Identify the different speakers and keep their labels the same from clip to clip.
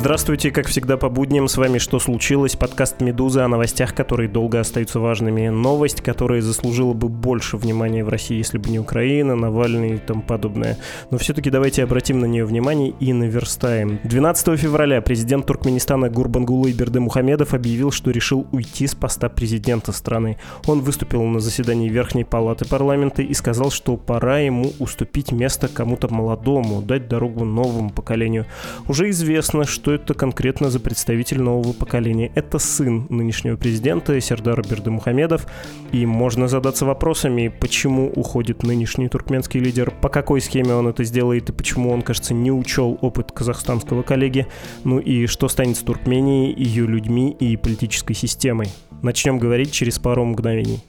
Speaker 1: Здравствуйте, как всегда по будням, с вами «Что случилось?» Подкаст «Медузы» о новостях, которые долго остаются важными. Новость, которая заслужила бы больше внимания в России, если бы не Украина, Навальный и тому подобное. Но все-таки давайте обратим на нее внимание и наверстаем. 12 февраля президент Туркменистана Гурбангулы Бердымухамедов объявил, что решил уйти с поста президента страны. Он выступил на заседании Верхней Палаты парламента и сказал, что пора ему уступить место кому-то молодому, дать дорогу новому поколению. Уже известно, что что это конкретно за представитель нового поколения. Это сын нынешнего президента Сердара Бердымухамедов. И можно задаться вопросами, почему уходит нынешний туркменский лидер, по какой схеме он это сделает и почему он, кажется, не учел опыт казахстанского коллеги. Ну и что станет с Туркменией, ее людьми и политической системой. Начнем говорить через пару мгновений.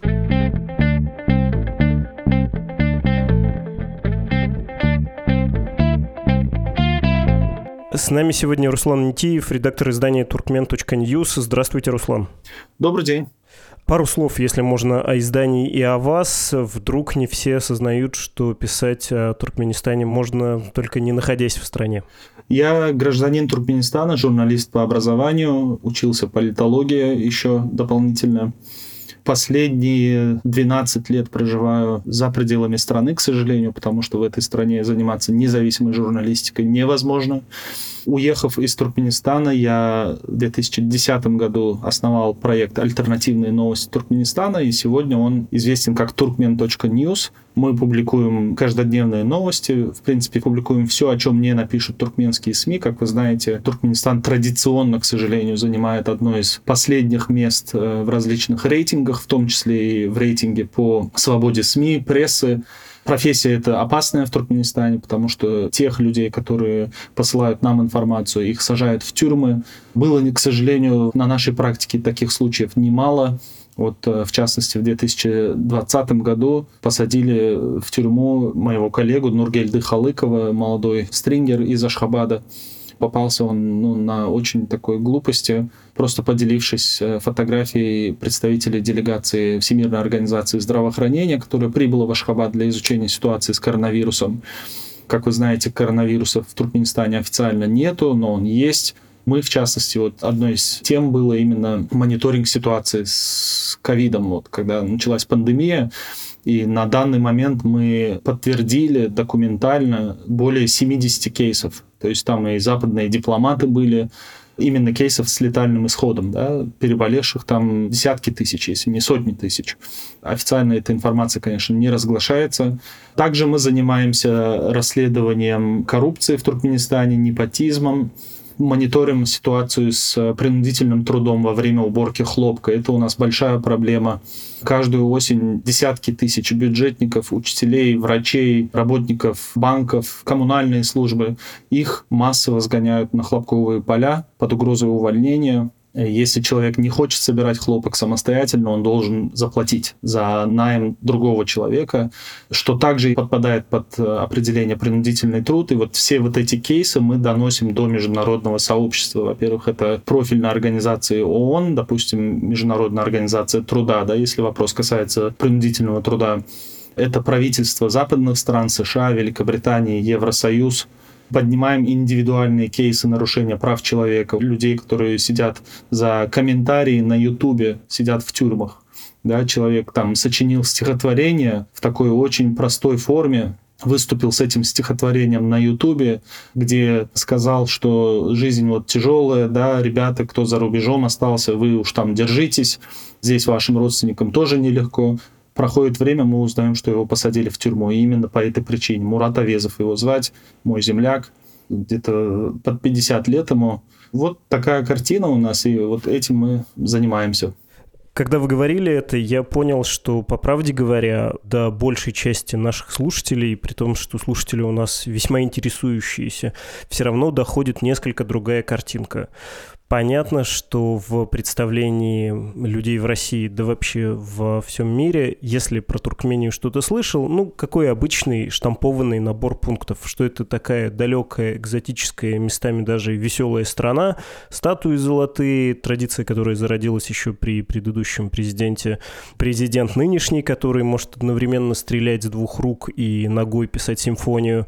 Speaker 1: С нами сегодня Руслан Нитиев, редактор издания turkmen.news. Здравствуйте, Руслан.
Speaker 2: Добрый день.
Speaker 1: Пару слов, если можно, о издании и о вас. Вдруг не все осознают, что писать о Туркменистане можно только не находясь в стране.
Speaker 2: Я гражданин Туркменистана, журналист по образованию, учился политологии еще дополнительно. Последние 12 лет проживаю за пределами страны, к сожалению, потому что в этой стране заниматься независимой журналистикой невозможно. Уехав из Туркменистана, я в 2010 году основал проект «Альтернативные новости Туркменистана», и сегодня он известен как turkmen.news. Мы публикуем каждодневные новости, в принципе, публикуем все, о чем не напишут туркменские СМИ. Как вы знаете, Туркменистан традиционно, к сожалению, занимает одно из последних мест э, в различных рейтингах, в том числе и в рейтинге по свободе СМИ, прессы. Профессия это опасная в Туркменистане, потому что тех людей, которые посылают нам информацию, их сажают в тюрьмы. Было, к сожалению, на нашей практике таких случаев немало. Вот, э, в частности, в 2020 году посадили в тюрьму моего коллегу Нургельды Халыкова, молодой стрингер из Ашхабада попался он ну, на очень такой глупости, просто поделившись э, фотографией представителей делегации Всемирной организации здравоохранения, которая прибыла в Ашхабад для изучения ситуации с коронавирусом. Как вы знаете, коронавируса в Туркменистане официально нету, но он есть. Мы, в частности, вот одной из тем было именно мониторинг ситуации с ковидом, вот, когда началась пандемия. И на данный момент мы подтвердили документально более 70 кейсов то есть там и западные дипломаты были, именно кейсов с летальным исходом, да, переболевших там десятки тысяч, если не сотни тысяч. Официально эта информация, конечно, не разглашается. Также мы занимаемся расследованием коррупции в Туркменистане, непотизмом, мониторим ситуацию с э, принудительным трудом во время уборки хлопка. Это у нас большая проблема. Каждую осень десятки тысяч бюджетников, учителей, врачей, работников банков, коммунальные службы, их массово сгоняют на хлопковые поля под угрозой увольнения. Если человек не хочет собирать хлопок самостоятельно, он должен заплатить за найм другого человека, что также подпадает под э, определение принудительный труд. И вот все вот эти кейсы мы доносим до международного сообщества. Во-первых, это профильные организации ООН, допустим, Международная организация труда, да, если вопрос касается принудительного труда. Это правительство западных стран, США, Великобритании, Евросоюз – поднимаем индивидуальные кейсы нарушения прав человека, людей, которые сидят за комментарии на Ютубе, сидят в тюрьмах. Да, человек там сочинил стихотворение в такой очень простой форме, выступил с этим стихотворением на Ютубе, где сказал, что жизнь вот тяжелая, да, ребята, кто за рубежом остался, вы уж там держитесь, здесь вашим родственникам тоже нелегко. Проходит время, мы узнаем, что его посадили в тюрьму. И именно по этой причине. Мурат Авезов его звать, мой земляк, где-то под 50 лет ему. Вот такая картина у нас, и вот этим мы занимаемся.
Speaker 1: Когда вы говорили это, я понял, что, по правде говоря, до большей части наших слушателей, при том, что слушатели у нас весьма интересующиеся, все равно доходит несколько другая картинка. Понятно, что в представлении людей в России, да вообще во всем мире, если про Туркмению что-то слышал, ну, какой обычный штампованный набор пунктов, что это такая далекая, экзотическая, местами даже веселая страна, статуи золотые, традиция, которая зародилась еще при предыдущем президенте, президент нынешний, который может одновременно стрелять с двух рук и ногой писать симфонию,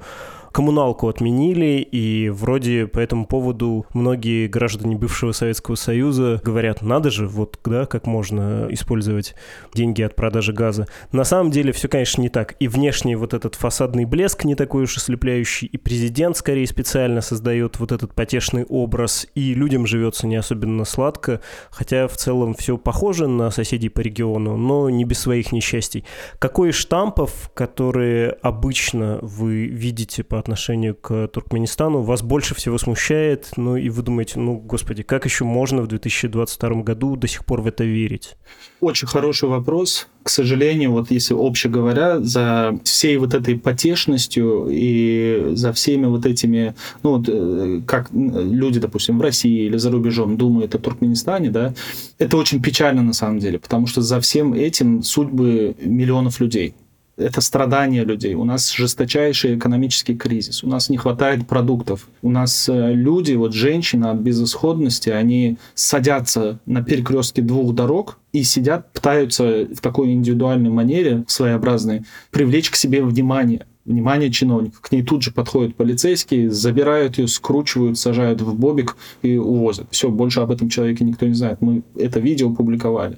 Speaker 1: коммуналку отменили, и вроде по этому поводу многие граждане бывшего Советского Союза говорят, надо же, вот, да, как можно использовать деньги от продажи газа. На самом деле все, конечно, не так. И внешний вот этот фасадный блеск не такой уж ослепляющий, и президент скорее специально создает вот этот потешный образ, и людям живется не особенно сладко, хотя в целом все похоже на соседей по региону, но не без своих несчастий. Какой штампов, которые обычно вы видите по отношению к Туркменистану вас больше всего смущает? Ну и вы думаете, ну, господи, как еще можно в 2022 году до сих пор в это верить?
Speaker 2: Очень хороший вопрос. К сожалению, вот если обще говоря, за всей вот этой потешностью и за всеми вот этими, ну вот э, как люди, допустим, в России или за рубежом думают о Туркменистане, да, это очень печально на самом деле, потому что за всем этим судьбы миллионов людей это страдания людей. У нас жесточайший экономический кризис. У нас не хватает продуктов. У нас э, люди, вот женщины от безысходности, они садятся на перекрестке двух дорог и сидят, пытаются в такой индивидуальной манере, своеобразной, привлечь к себе внимание внимание чиновников. К ней тут же подходят полицейские, забирают ее, скручивают, сажают в бобик и увозят. Все, больше об этом человеке никто не знает. Мы это видео публиковали.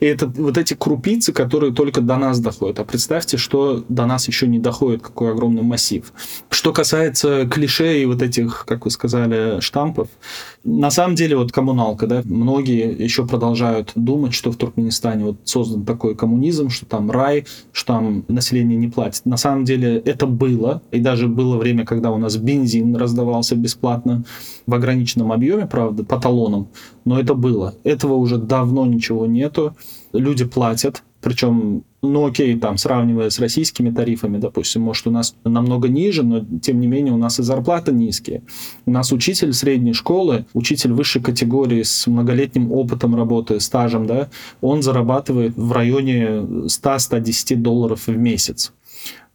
Speaker 2: И это вот эти крупицы, которые только до нас доходят. А представьте, что до нас еще не доходит, какой огромный массив. Что касается клише и вот этих, как вы сказали, штампов, на самом деле вот коммуналка, да, многие еще продолжают думать, что в Туркменистане вот создан такой коммунизм, что там рай, что там население не платит. На самом деле это было, и даже было время, когда у нас бензин раздавался бесплатно в ограниченном объеме, правда, по талонам, но это было. Этого уже давно ничего нету. Люди платят, причем, ну окей, там, сравнивая с российскими тарифами, допустим, может, у нас намного ниже, но тем не менее у нас и зарплаты низкие. У нас учитель средней школы, учитель высшей категории с многолетним опытом работы, стажем, да, он зарабатывает в районе 100-110 долларов в месяц.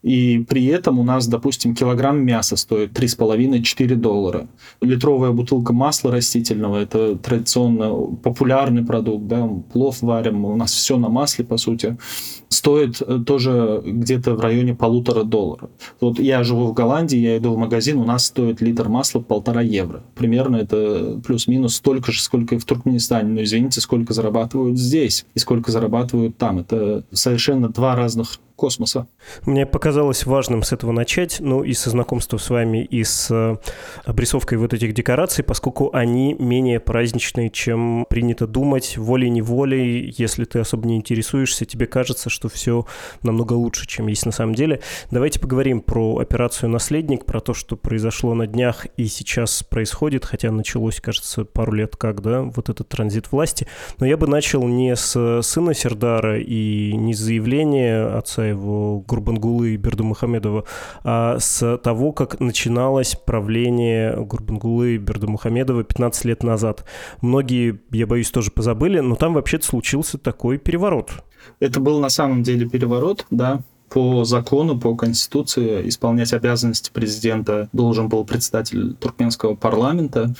Speaker 2: И при этом у нас, допустим, килограмм мяса стоит 3,5-4 доллара. Литровая бутылка масла растительного – это традиционно популярный продукт. Да? Плов варим, у нас все на масле, по сути. Стоит э, тоже где-то в районе полутора долларов. Вот я живу в Голландии, я иду в магазин, у нас стоит литр масла полтора евро. Примерно это плюс-минус столько же, сколько и в Туркменистане. Но извините, сколько зарабатывают здесь и сколько зарабатывают там. Это совершенно два разных космоса.
Speaker 1: Мне показалось важным с этого начать, ну и со знакомства с вами, и с э, обрисовкой вот этих декораций, поскольку они менее праздничные, чем принято думать, волей-неволей, если ты особо не интересуешься, тебе кажется, что все намного лучше, чем есть на самом деле. Давайте поговорим про операцию «Наследник», про то, что произошло на днях и сейчас происходит, хотя началось, кажется, пару лет как, да, вот этот транзит власти. Но я бы начал не с сына Сердара и не с заявления отца его Гурбангулы и Бердумухамедова, а с того, как начиналось правление Гурбангулы и Бердумухамедова 15 лет назад. Многие, я боюсь, тоже позабыли, но там вообще-то случился такой переворот.
Speaker 2: Это был на самом деле переворот, да, по закону, по конституции исполнять обязанности президента должен был председатель туркменского парламента,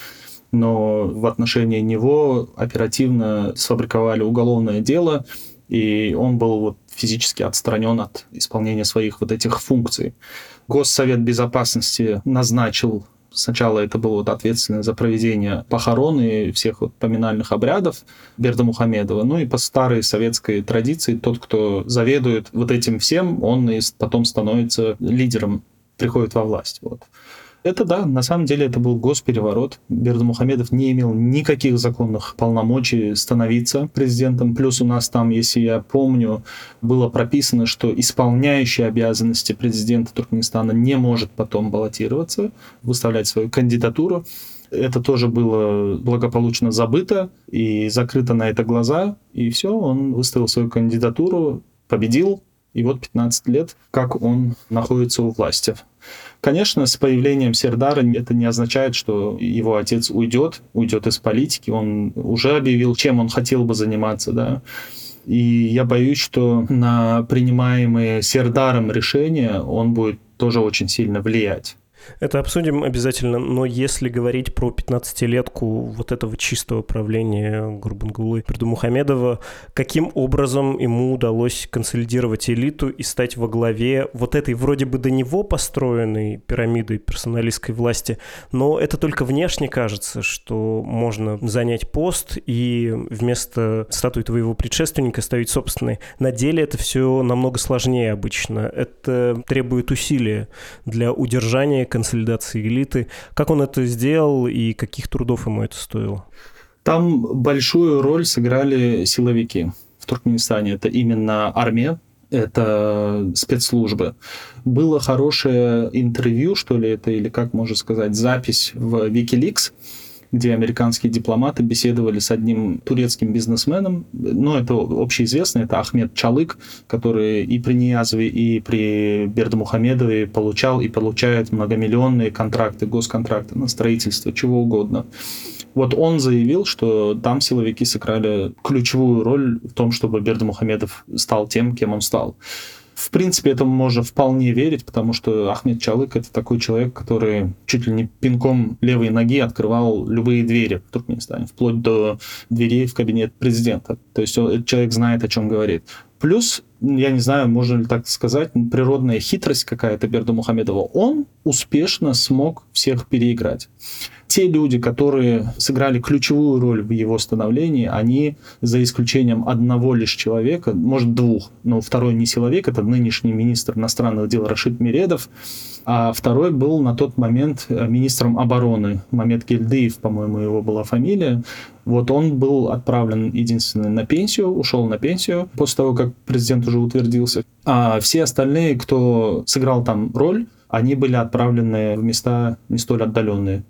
Speaker 2: но в отношении него оперативно сфабриковали уголовное дело, и он был вот физически отстранен от исполнения своих вот этих функций. Госсовет безопасности назначил Сначала это был вот ответственный за проведение похорон и всех вот поминальных обрядов Берда Мухамедова. Ну и по старой советской традиции тот, кто заведует вот этим всем, он и потом становится лидером, приходит во власть. Вот. Это да, на самом деле это был госпереворот. Бердымухамедов не имел никаких законных полномочий становиться президентом. Плюс у нас там, если я помню, было прописано, что исполняющий обязанности президента Туркменистана не может потом баллотироваться, выставлять свою кандидатуру. Это тоже было благополучно забыто и закрыто на это глаза. И все, он выставил свою кандидатуру, победил, и вот 15 лет, как он находится у власти. Конечно, с появлением Сердара это не означает, что его отец уйдет, уйдет из политики. Он уже объявил, чем он хотел бы заниматься, да. И я боюсь, что на принимаемые Сердаром решения он будет тоже очень сильно влиять.
Speaker 1: Это обсудим обязательно, но если говорить про 15-летку вот этого чистого правления Гурбангулы Бердумухамедова, каким образом ему удалось консолидировать элиту и стать во главе вот этой вроде бы до него построенной пирамиды персоналистской власти, но это только внешне кажется, что можно занять пост и вместо статуи твоего предшественника ставить собственный. На деле это все намного сложнее обычно. Это требует усилия для удержания консолидации элиты. Как он это сделал и каких трудов ему это стоило?
Speaker 2: Там большую роль сыграли силовики в Туркменистане. Это именно армия, это спецслужбы. Было хорошее интервью, что ли, это, или как можно сказать, запись в Wikileaks, где американские дипломаты беседовали с одним турецким бизнесменом. Ну, это общеизвестно, это Ахмед Чалык, который и при Ниязове, и при Бердамухамедове получал и получает многомиллионные контракты, госконтракты на строительство, чего угодно. Вот он заявил, что там силовики сыграли ключевую роль в том, чтобы Бердамухамедов стал тем, кем он стал. В принципе, этому можно вполне верить, потому что Ахмед Чалык — это такой человек, который чуть ли не пинком левой ноги открывал любые двери в Туркменистане, вплоть до дверей в кабинет президента. То есть этот человек знает, о чем говорит. Плюс, я не знаю, можно ли так сказать, природная хитрость какая-то Берда Мухамедова. Он успешно смог всех переиграть те люди, которые сыграли ключевую роль в его становлении, они, за исключением одного лишь человека, может двух, но второй не силовик, это нынешний министр иностранных дел Рашид Миредов, а второй был на тот момент э, министром обороны, Мамед Гильдыев, по-моему, его была фамилия. Вот он был отправлен единственный на пенсию, ушел на пенсию после того, как президент уже утвердился. А все остальные, кто сыграл там роль, они были отправлены в места не столь отдаленные.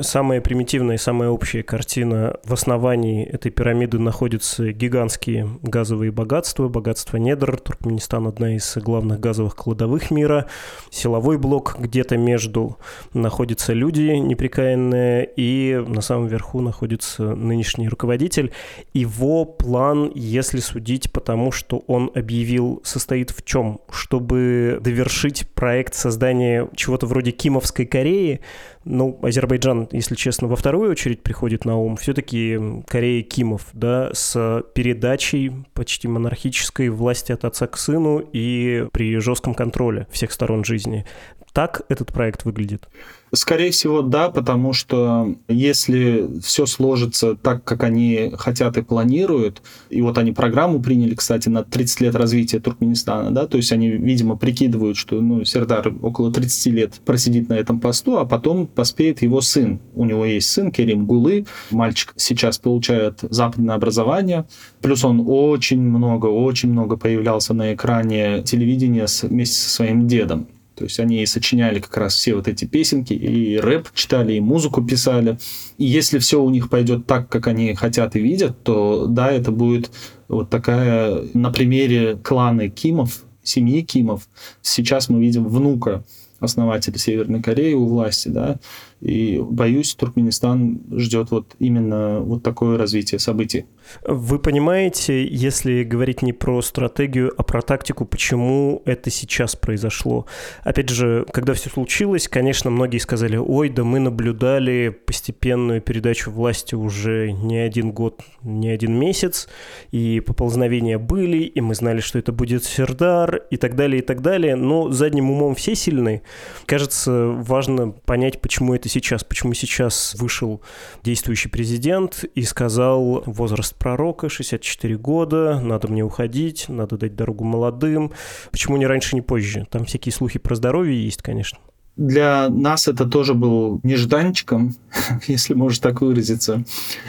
Speaker 1: Самая примитивная и самая общая картина в основании этой пирамиды находятся гигантские газовые богатства, богатство недр. Туркменистан одна из главных газовых кладовых мира. Силовой блок где-то между находятся люди неприкаянные, и на самом верху находится нынешний руководитель. Его план, если судить по тому, что он объявил, состоит в чем? Чтобы довершить проект создания чего-то вроде Кимовской Кореи, ну, Азербайджан, если честно, во вторую очередь приходит на ум. Все-таки Корея Кимов, да, с передачей почти монархической власти от отца к сыну и при жестком контроле всех сторон жизни. Так этот проект выглядит?
Speaker 2: Скорее всего, да, потому что если все сложится так, как они хотят и планируют, и вот они программу приняли, кстати, на 30 лет развития Туркменистана, да, то есть они, видимо, прикидывают, что ну, Сердар около 30 лет просидит на этом посту, а потом поспеет его сын. У него есть сын Керим Гулы, мальчик сейчас получает западное образование, плюс он очень много, очень много появлялся на экране телевидения вместе со своим дедом. То есть они сочиняли как раз все вот эти песенки, и рэп читали, и музыку писали. И если все у них пойдет так, как они хотят и видят, то да, это будет вот такая на примере клана Кимов, семьи Кимов. Сейчас мы видим внука основателя Северной Кореи у власти, да, и боюсь, Туркменистан ждет вот именно вот такое развитие событий.
Speaker 1: Вы понимаете, если говорить не про стратегию, а про тактику, почему это сейчас произошло? Опять же, когда все случилось, конечно, многие сказали, ой, да мы наблюдали постепенную передачу власти уже не один год, не один месяц, и поползновения были, и мы знали, что это будет Сердар, и так далее, и так далее, но задним умом все сильны. Кажется, важно понять, почему это сейчас, почему сейчас вышел действующий президент и сказал возраст пророка 64 года, надо мне уходить, надо дать дорогу молодым. Почему не раньше, не позже? Там всякие слухи про здоровье есть, конечно.
Speaker 2: Для нас это тоже был нежданчиком, если можно так выразиться.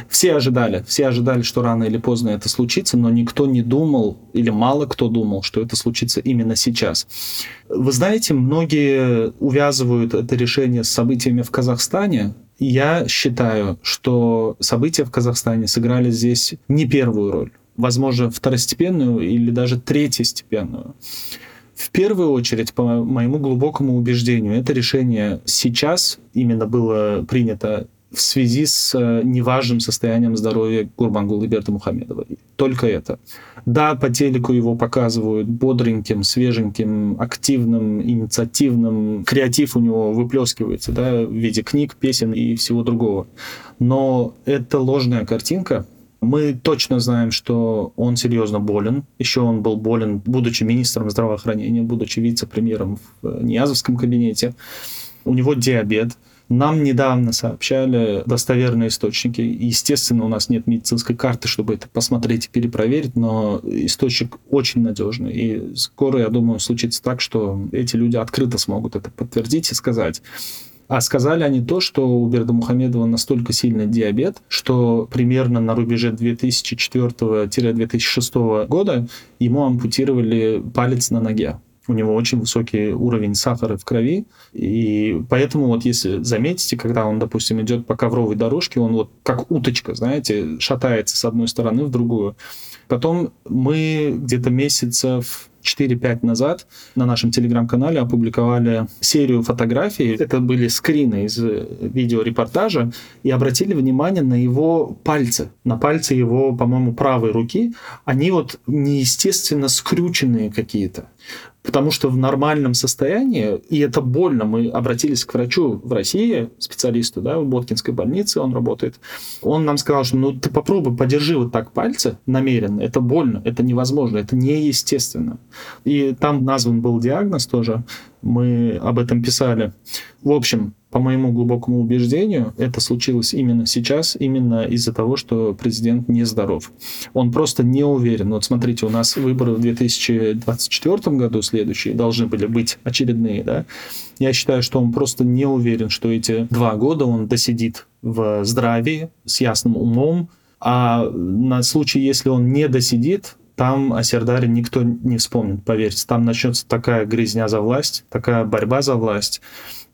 Speaker 2: Все ожидали, все ожидали, что рано или поздно это случится, но никто не думал, или мало кто думал, что это случится именно сейчас. Вы знаете, многие увязывают это решение с событиями в Казахстане, я считаю, что события в Казахстане сыграли здесь не первую роль, возможно, второстепенную или даже третьестепенную. В первую очередь, по моему глубокому убеждению, это решение сейчас именно было принято в связи с э, неважным состоянием здоровья Гурбангулы Бердымухамедова. Только это. Да, по телеку его показывают бодреньким, свеженьким, активным, инициативным. Креатив у него выплескивается да, в виде книг, песен и всего другого. Но это ложная картинка, мы точно знаем, что он серьезно болен. Еще он был болен, будучи министром здравоохранения, будучи вице-премьером в Ниязовском кабинете. У него диабет. Нам недавно сообщали достоверные источники. Естественно, у нас нет медицинской карты, чтобы это посмотреть и перепроверить, но источник очень надежный. И скоро, я думаю, случится так, что эти люди открыто смогут это подтвердить и сказать. А сказали они то, что у Бердамухамедова настолько сильный диабет, что примерно на рубеже 2004-2006 года ему ампутировали палец на ноге у него очень высокий уровень сахара в крови, и поэтому вот если заметите, когда он, допустим, идет по ковровой дорожке, он вот как уточка, знаете, шатается с одной стороны в другую. Потом мы где-то месяцев 4-5 назад на нашем телеграм-канале опубликовали серию фотографий. Это были скрины из видеорепортажа и обратили внимание на его пальцы. На пальцы его, по-моему, правой руки. Они вот неестественно скрюченные какие-то потому что в нормальном состоянии, и это больно, мы обратились к врачу в России, специалисту, да, в Боткинской больнице он работает, он нам сказал, что ну ты попробуй, подержи вот так пальцы намеренно, это больно, это невозможно, это неестественно. И там назван был диагноз тоже, мы об этом писали. В общем, по моему глубокому убеждению, это случилось именно сейчас, именно из-за того, что президент нездоров. Он просто не уверен. Вот смотрите, у нас выборы в 2024 году следующие должны были быть очередные, да? Я считаю, что он просто не уверен, что эти два года он досидит в здравии, с ясным умом, а на случай, если он не досидит, там о Сердаре никто не вспомнит, поверьте. Там начнется такая грязня за власть, такая борьба за власть.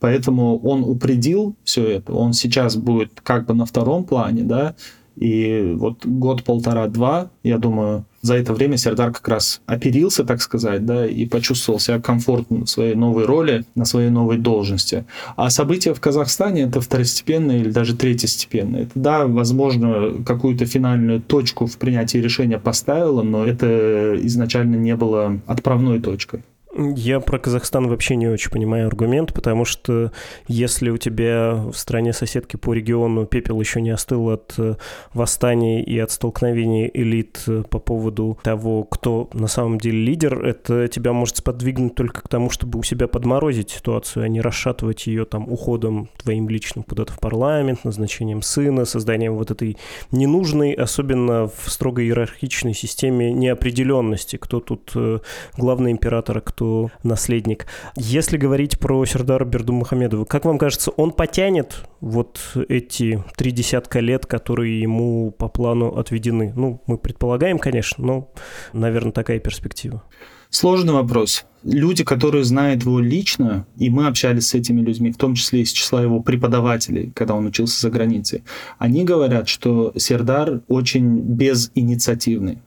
Speaker 2: Поэтому он упредил все это. Он сейчас будет как бы на втором плане, да, и вот год, полтора, два, я думаю, за это время Сердар как раз оперился, так сказать, да, и почувствовал себя комфортно в своей новой роли, на своей новой должности. А события в Казахстане это второстепенные или даже третьестепенные. Это, да, возможно, какую-то финальную точку в принятии решения поставило, но это изначально не было отправной точкой.
Speaker 1: Я про Казахстан вообще не очень понимаю аргумент, потому что если у тебя в стране соседки по региону пепел еще не остыл от э, восстаний и от столкновений элит э, по поводу того, кто на самом деле лидер, это тебя может сподвигнуть только к тому, чтобы у себя подморозить ситуацию, а не расшатывать ее там уходом твоим личным куда-то в парламент, назначением сына, созданием вот этой ненужной, особенно в строго иерархичной системе неопределенности, кто тут э, главный император, а кто что наследник. Если говорить про Сердара Бердумухамедова, как вам кажется, он потянет вот эти три десятка лет, которые ему по плану отведены? Ну, мы предполагаем, конечно, но, наверное, такая перспектива.
Speaker 2: Сложный вопрос. Люди, которые знают его лично, и мы общались с этими людьми, в том числе из числа его преподавателей, когда он учился за границей, они говорят, что Сердар очень безинициативный.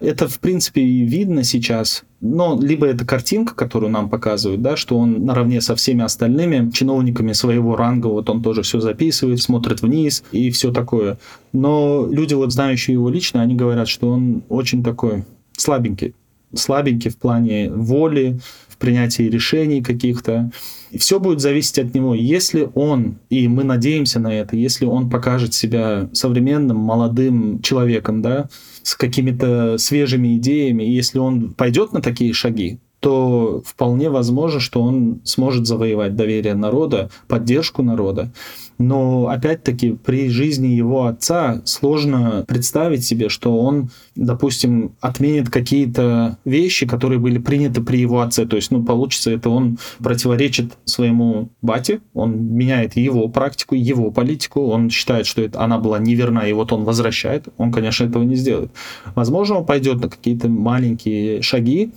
Speaker 2: Это, в принципе, и видно сейчас. Но либо это картинка, которую нам показывают, да, что он наравне со всеми остальными чиновниками своего ранга, вот он тоже все записывает, смотрит вниз и все такое. Но люди, вот знающие его лично, они говорят, что он очень такой слабенький. Слабенький в плане воли, принятии решений каких-то. И все будет зависеть от него. Если он, и мы надеемся на это, если он покажет себя современным, молодым человеком, да, с какими-то свежими идеями, если он пойдет на такие шаги, то вполне возможно, что он сможет завоевать доверие народа, поддержку народа. Но опять-таки при жизни его отца сложно представить себе, что он, допустим, отменит какие-то вещи, которые были приняты при его отце. То есть, ну, получится, это он противоречит своему бате, он меняет его практику, его политику, он считает, что это, она была неверна, и вот он возвращает. Он, конечно, этого не сделает. Возможно, он пойдет на какие-то маленькие шаги,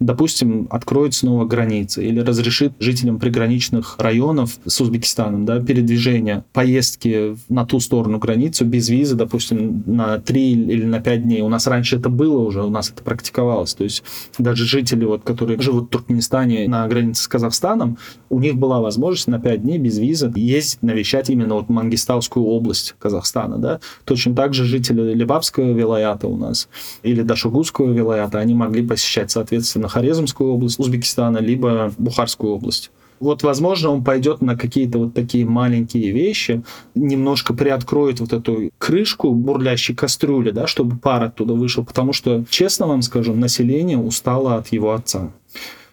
Speaker 2: допустим, откроет снова границы или разрешит жителям приграничных районов с Узбекистаном да, передвижение, поездки на ту сторону границу без визы, допустим, на 3 или на 5 дней. У нас раньше это было уже, у нас это практиковалось. То есть даже жители, вот, которые живут в Туркменистане на границе с Казахстаном, у них была возможность на 5 дней без визы ездить, навещать именно вот Мангистаускую область Казахстана. Да? Точно так же жители Лебабского вилаята у нас или Дашугузского вилаята, они могли посещать, соответственно, Хорезмскую область Узбекистана, либо Бухарскую область. Вот, возможно, он пойдет на какие-то вот такие маленькие вещи, немножко приоткроет вот эту крышку бурлящей кастрюли, да, чтобы пар оттуда вышел, потому что, честно вам скажу, население устало от его отца.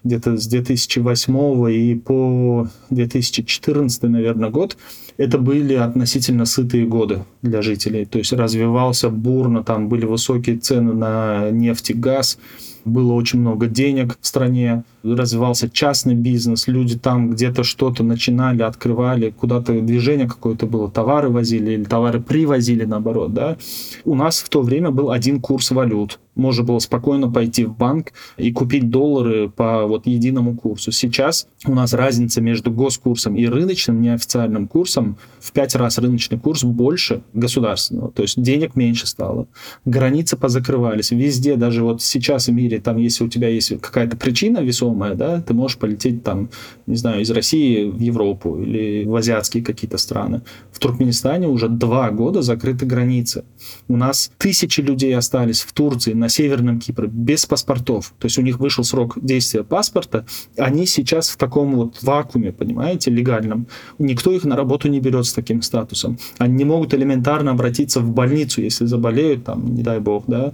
Speaker 2: Где-то с 2008 и по 2014, наверное, год это были относительно сытые годы для жителей. То есть развивался бурно, там были высокие цены на нефть и газ, было очень много денег в стране, развивался частный бизнес, люди там где-то что-то начинали, открывали, куда-то движение какое-то было, товары возили или товары привозили наоборот, да. У нас в то время был один курс валют. Можно было спокойно пойти в банк и купить доллары по вот единому курсу. Сейчас у нас разница между госкурсом и рыночным неофициальным курсом в пять раз рыночный курс больше государственного. То есть денег меньше стало. Границы позакрывались. Везде, даже вот сейчас в мире, там, если у тебя есть какая-то причина весомая, да, ты можешь полететь там, не знаю, из России в Европу или в азиатские какие-то страны. В Туркменистане уже два года закрыты границы. У нас тысячи людей остались в Турции, на Северном Кипре, без паспортов. То есть у них вышел срок действия паспорта, они сейчас в таком вот вакууме, понимаете, легальном. Никто их на работу не берет с таким статусом. Они не могут элементарно обратиться в больницу, если заболеют, там, не дай бог, да,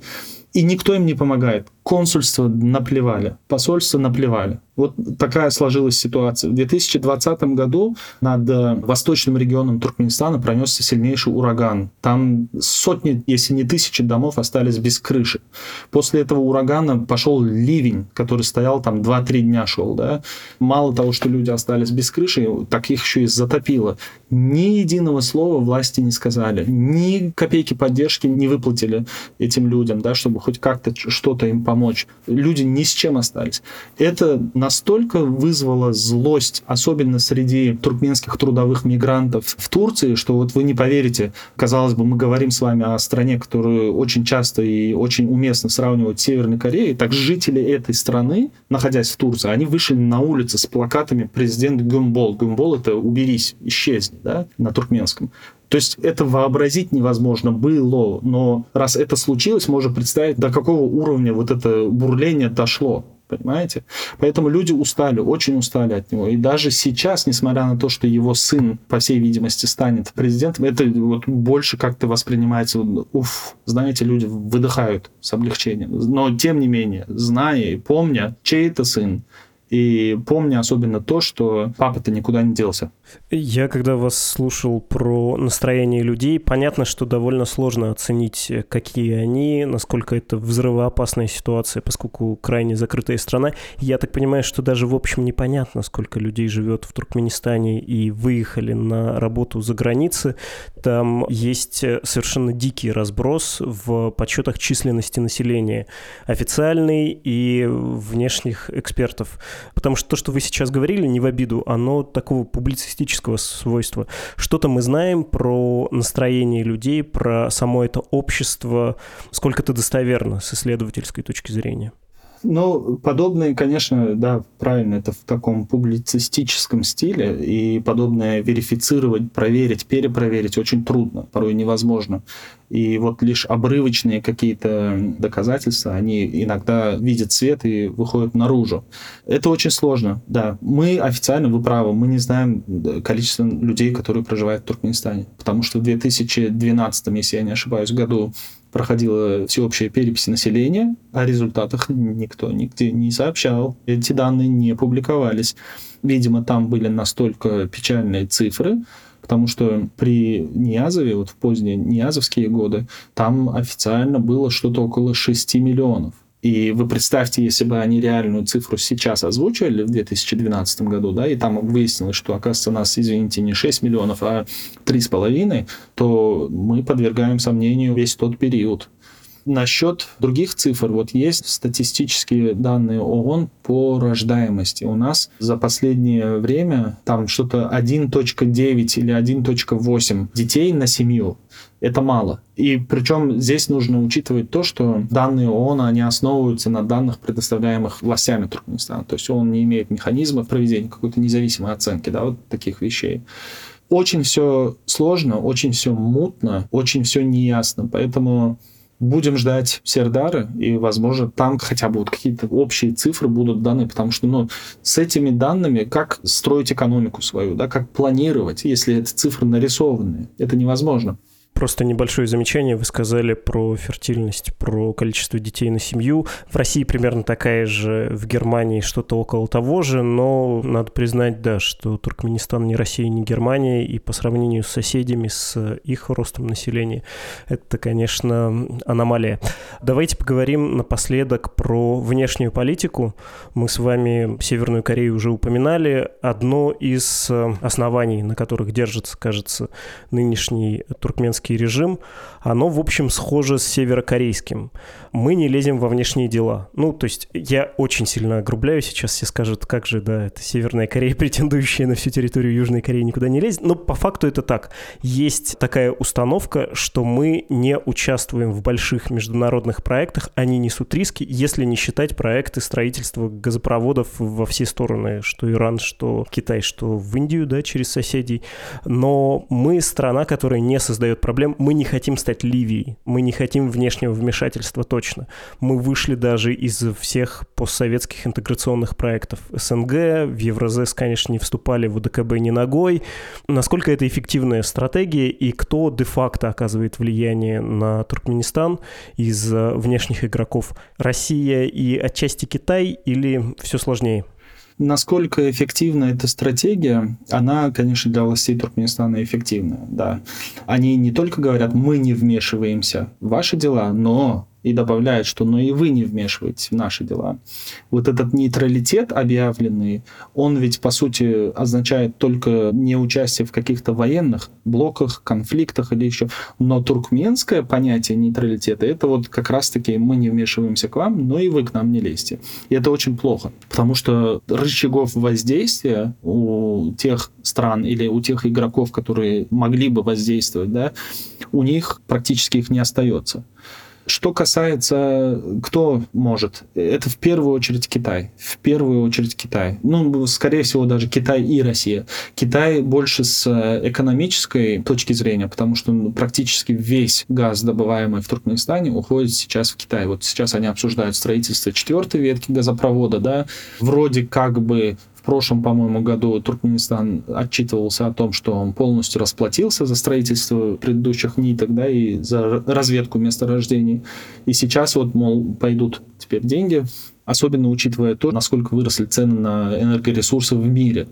Speaker 2: и никто им не помогает. Консульство наплевали, посольство наплевали. Вот такая сложилась ситуация. В 2020 году над э, восточным регионом Туркменистана пронесся сильнейший ураган. Там сотни, если не тысячи домов остались без крыши. После этого урагана пошел ливень, который стоял там 2-3 дня шел. Да? Мало того, что люди остались без крыши, так их еще и затопило. Ни единого слова власти не сказали. Ни копейки поддержки не выплатили этим людям, да, чтобы хоть как-то что-то им помочь. Люди ни с чем остались. Это настолько вызвало злость, особенно среди туркменских трудовых мигрантов в Турции, что вот вы не поверите, казалось бы, мы говорим с вами о стране, которую очень часто и очень уместно сравнивать с Северной Кореей, так жители этой страны, находясь в Турции, они вышли на улицы с плакатами «Президент Гюмбол». Гюмбол — это «уберись, исчезни», да, на туркменском. То есть это вообразить невозможно было, но раз это случилось, можно представить, до какого уровня вот это бурление дошло понимаете? Поэтому люди устали, очень устали от него. И даже сейчас, несмотря на то, что его сын, по всей видимости, станет президентом, это вот больше как-то воспринимается, уф, знаете, люди выдыхают с облегчением. Но, тем не менее, зная и помня, чей это сын, и помня особенно то, что папа-то никуда не делся.
Speaker 1: Я когда вас слушал про настроение людей, понятно, что довольно сложно оценить, какие они, насколько это взрывоопасная ситуация, поскольку крайне закрытая страна. Я так понимаю, что даже в общем непонятно, сколько людей живет в Туркменистане и выехали на работу за границы. Там есть совершенно дикий разброс в подсчетах численности населения, официальный и внешних экспертов. Потому что то, что вы сейчас говорили, не в обиду, оно такого публицистического свойства. Что-то мы знаем про настроение людей, про само это общество, сколько это достоверно с исследовательской точки зрения.
Speaker 2: Ну, подобное, конечно, да, правильно, это в таком публицистическом стиле, и подобное верифицировать, проверить, перепроверить очень трудно, порой невозможно. И вот лишь обрывочные какие-то доказательства, они иногда видят свет и выходят наружу. Это очень сложно, да. Мы официально, вы правы, мы не знаем количество людей, которые проживают в Туркменистане, потому что в 2012, если я не ошибаюсь, году проходила всеобщая перепись населения, о результатах никто нигде не сообщал. Эти данные не публиковались. Видимо, там были настолько печальные цифры, потому что при Ниязове, вот в поздние Ниязовские годы, там официально было что-то около 6 миллионов. И вы представьте, если бы они реальную цифру сейчас озвучивали в 2012 году, да, и там выяснилось, что, оказывается, у нас, извините, не 6 миллионов, а 3,5, то мы подвергаем сомнению весь тот период. Насчет других цифр, вот есть статистические данные ООН по рождаемости. У нас за последнее время там что-то 1.9 или 1.8 детей на семью. Это мало. И причем здесь нужно учитывать то, что данные ООН, они основываются на данных, предоставляемых властями Туркменистана. То есть он не имеет механизма проведения какой-то независимой оценки, да, вот таких вещей очень все сложно, очень все мутно, очень все неясно. Поэтому Будем ждать Сердары, и, возможно, там хотя бы вот какие-то общие цифры будут даны, потому что, ну, с этими данными как строить экономику свою, да, как планировать, если эти цифры нарисованные, это невозможно.
Speaker 1: Просто небольшое замечание. Вы сказали про фертильность, про количество детей на семью. В России примерно такая же, в Германии что-то около того же, но надо признать, да, что Туркменистан не Россия, не Германия, и по сравнению с соседями, с их ростом населения, это, конечно, аномалия. Давайте поговорим напоследок про внешнюю политику. Мы с вами Северную Корею уже упоминали. Одно из оснований, на которых держится, кажется, нынешний туркменский американский режим, оно, в общем, схоже с северокорейским. Мы не лезем во внешние дела. Ну, то есть я очень сильно огрубляю сейчас, все скажут, как же, да, это Северная Корея, претендующая на всю территорию Южной Кореи, никуда не лезет. Но по факту это так. Есть такая установка, что мы не участвуем в больших международных проектах, они несут риски, если не считать проекты строительства газопроводов во все стороны, что Иран, что Китай, что в Индию, да, через соседей. Но мы страна, которая не создает проблем. Мы не хотим стать Ливией, мы не хотим внешнего вмешательства точно. Мы вышли даже из всех постсоветских интеграционных проектов СНГ, в Евразес, конечно, не вступали, в УДКБ ни ногой. Насколько это эффективная стратегия и кто де-факто оказывает влияние на Туркменистан из внешних игроков? Россия и отчасти Китай или все сложнее?
Speaker 2: Насколько эффективна эта стратегия, она, конечно, для властей Туркменистана эффективна, да. Они не только говорят, мы не вмешиваемся в ваши дела, но и добавляет, что но и вы не вмешиваетесь в наши дела. Вот этот нейтралитет объявленный, он ведь по сути означает только не участие в каких-то военных блоках, конфликтах или еще. Но туркменское понятие нейтралитета это вот как раз-таки мы не вмешиваемся к вам, но и вы к нам не лезьте. И это очень плохо, потому что рычагов воздействия у тех стран или у тех игроков, которые могли бы воздействовать, да, у них практически их не остается. Что касается, кто может, это в первую очередь Китай. В первую очередь Китай. Ну, скорее всего, даже Китай и Россия. Китай больше с экономической точки зрения, потому что ну, практически весь газ, добываемый в Туркменистане, уходит сейчас в Китай. Вот сейчас они обсуждают строительство четвертой ветки газопровода, да, вроде как бы в прошлом, по-моему, году Туркменистан отчитывался о том, что он полностью расплатился за строительство предыдущих ниток, да, и за разведку месторождений. И сейчас вот, мол, пойдут теперь деньги, особенно учитывая то, насколько выросли цены на энергоресурсы в мире.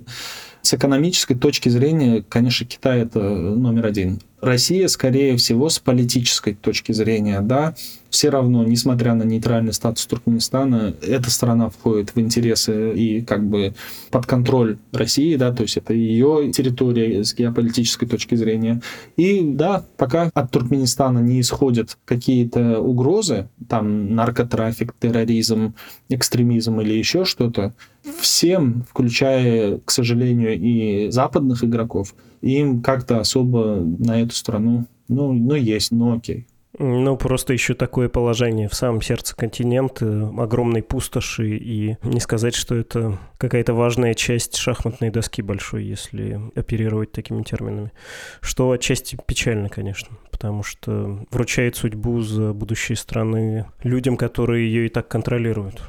Speaker 2: С экономической точки зрения, конечно, Китай это номер один. Россия, скорее всего, с политической точки зрения, да, все равно, несмотря на нейтральный статус Туркменистана, эта страна входит в интересы и как бы под контроль России, да, то есть это ее территория с геополитической точки зрения. И да, пока от Туркменистана не исходят какие-то угрозы, там наркотрафик, терроризм, экстремизм или еще что-то, всем, включая, к сожалению, и западных игроков, им как-то особо на эту страну, ну, ну есть, ну окей.
Speaker 1: Ну, просто еще такое положение в самом сердце континента, огромной пустоши, и не сказать, что это какая-то важная часть шахматной доски большой, если оперировать такими терминами. Что отчасти печально, конечно, потому что вручает судьбу за будущее страны людям, которые ее и так контролируют.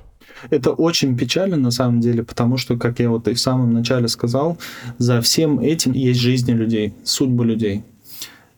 Speaker 2: Это очень печально на самом деле, потому что, как я вот и в самом начале сказал, за всем этим есть жизни людей, судьбы людей.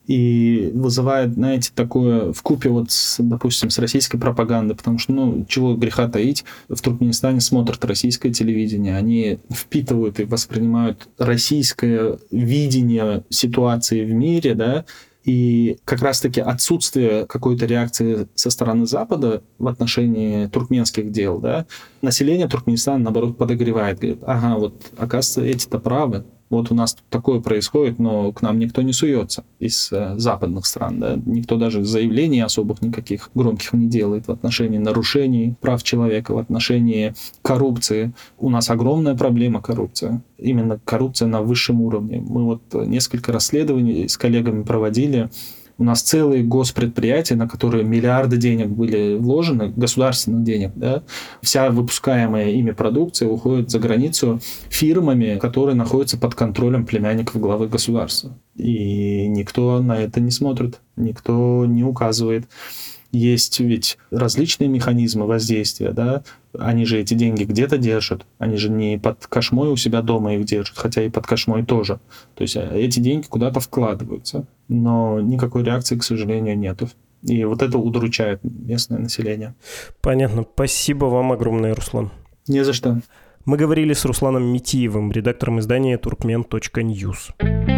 Speaker 2: и вызывает, знаете, такое в купе вот, с, допустим, с российской пропагандой, потому что, ну, чего греха таить, в Туркменистане смотрят российское телевидение, они впитывают и воспринимают российское видение ситуации в мире, да, и как раз-таки отсутствие какой-то реакции со стороны Запада в отношении туркменских дел, да, население Туркменистана, наоборот, подогревает. Говорит, ага, вот, оказывается, эти-то правы, вот у нас такое происходит, но к нам никто не суется из э, западных стран, да, никто даже заявлений особых никаких громких не делает в отношении нарушений прав человека, в отношении коррупции. У нас огромная проблема коррупция, именно коррупция на высшем уровне. Мы вот несколько расследований с коллегами проводили, у нас целые госпредприятия, на которые миллиарды денег были вложены, государственных денег, да, вся выпускаемая ими продукция уходит за границу фирмами, которые находятся под контролем племянников главы государства. И никто на это не смотрит, никто не указывает. Есть ведь различные механизмы воздействия, да, они же эти деньги где-то держат, они же не под кошмой у себя дома их держат, хотя и под кошмой тоже. То есть э, эти деньги куда-то вкладываются, но никакой реакции, к сожалению, нету. И вот это удручает местное население.
Speaker 1: Понятно. Спасибо вам огромное, Руслан.
Speaker 2: Не за что.
Speaker 1: Мы говорили с Русланом Митиевым, редактором издания turkmen.news.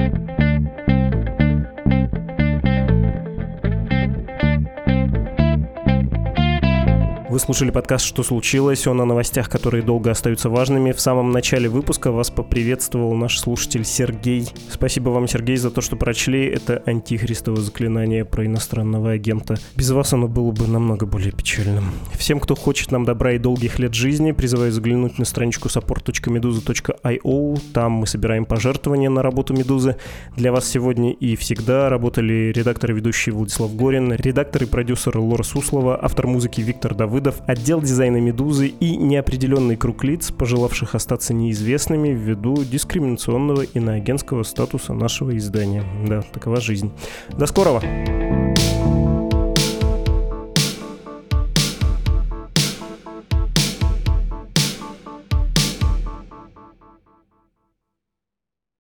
Speaker 1: Вы слушали подкаст «Что случилось?». Он о новостях, которые долго остаются важными. В самом начале выпуска вас поприветствовал наш слушатель Сергей. Спасибо вам, Сергей, за то, что прочли это антихристово заклинание про иностранного агента. Без вас оно было бы намного более печальным. Всем, кто хочет нам добра и долгих лет жизни, призываю заглянуть на страничку support.meduza.io. Там мы собираем пожертвования на работу Медузы. Для вас сегодня и всегда работали редактор и ведущий Владислав Горин, редактор и продюсер Лора Суслова, автор музыки Виктор Давыдов, Давыдов, отдел дизайна «Медузы» и неопределенный круг лиц, пожелавших остаться неизвестными ввиду дискриминационного иноагентского статуса нашего издания. Да, такова жизнь. До скорого! thank you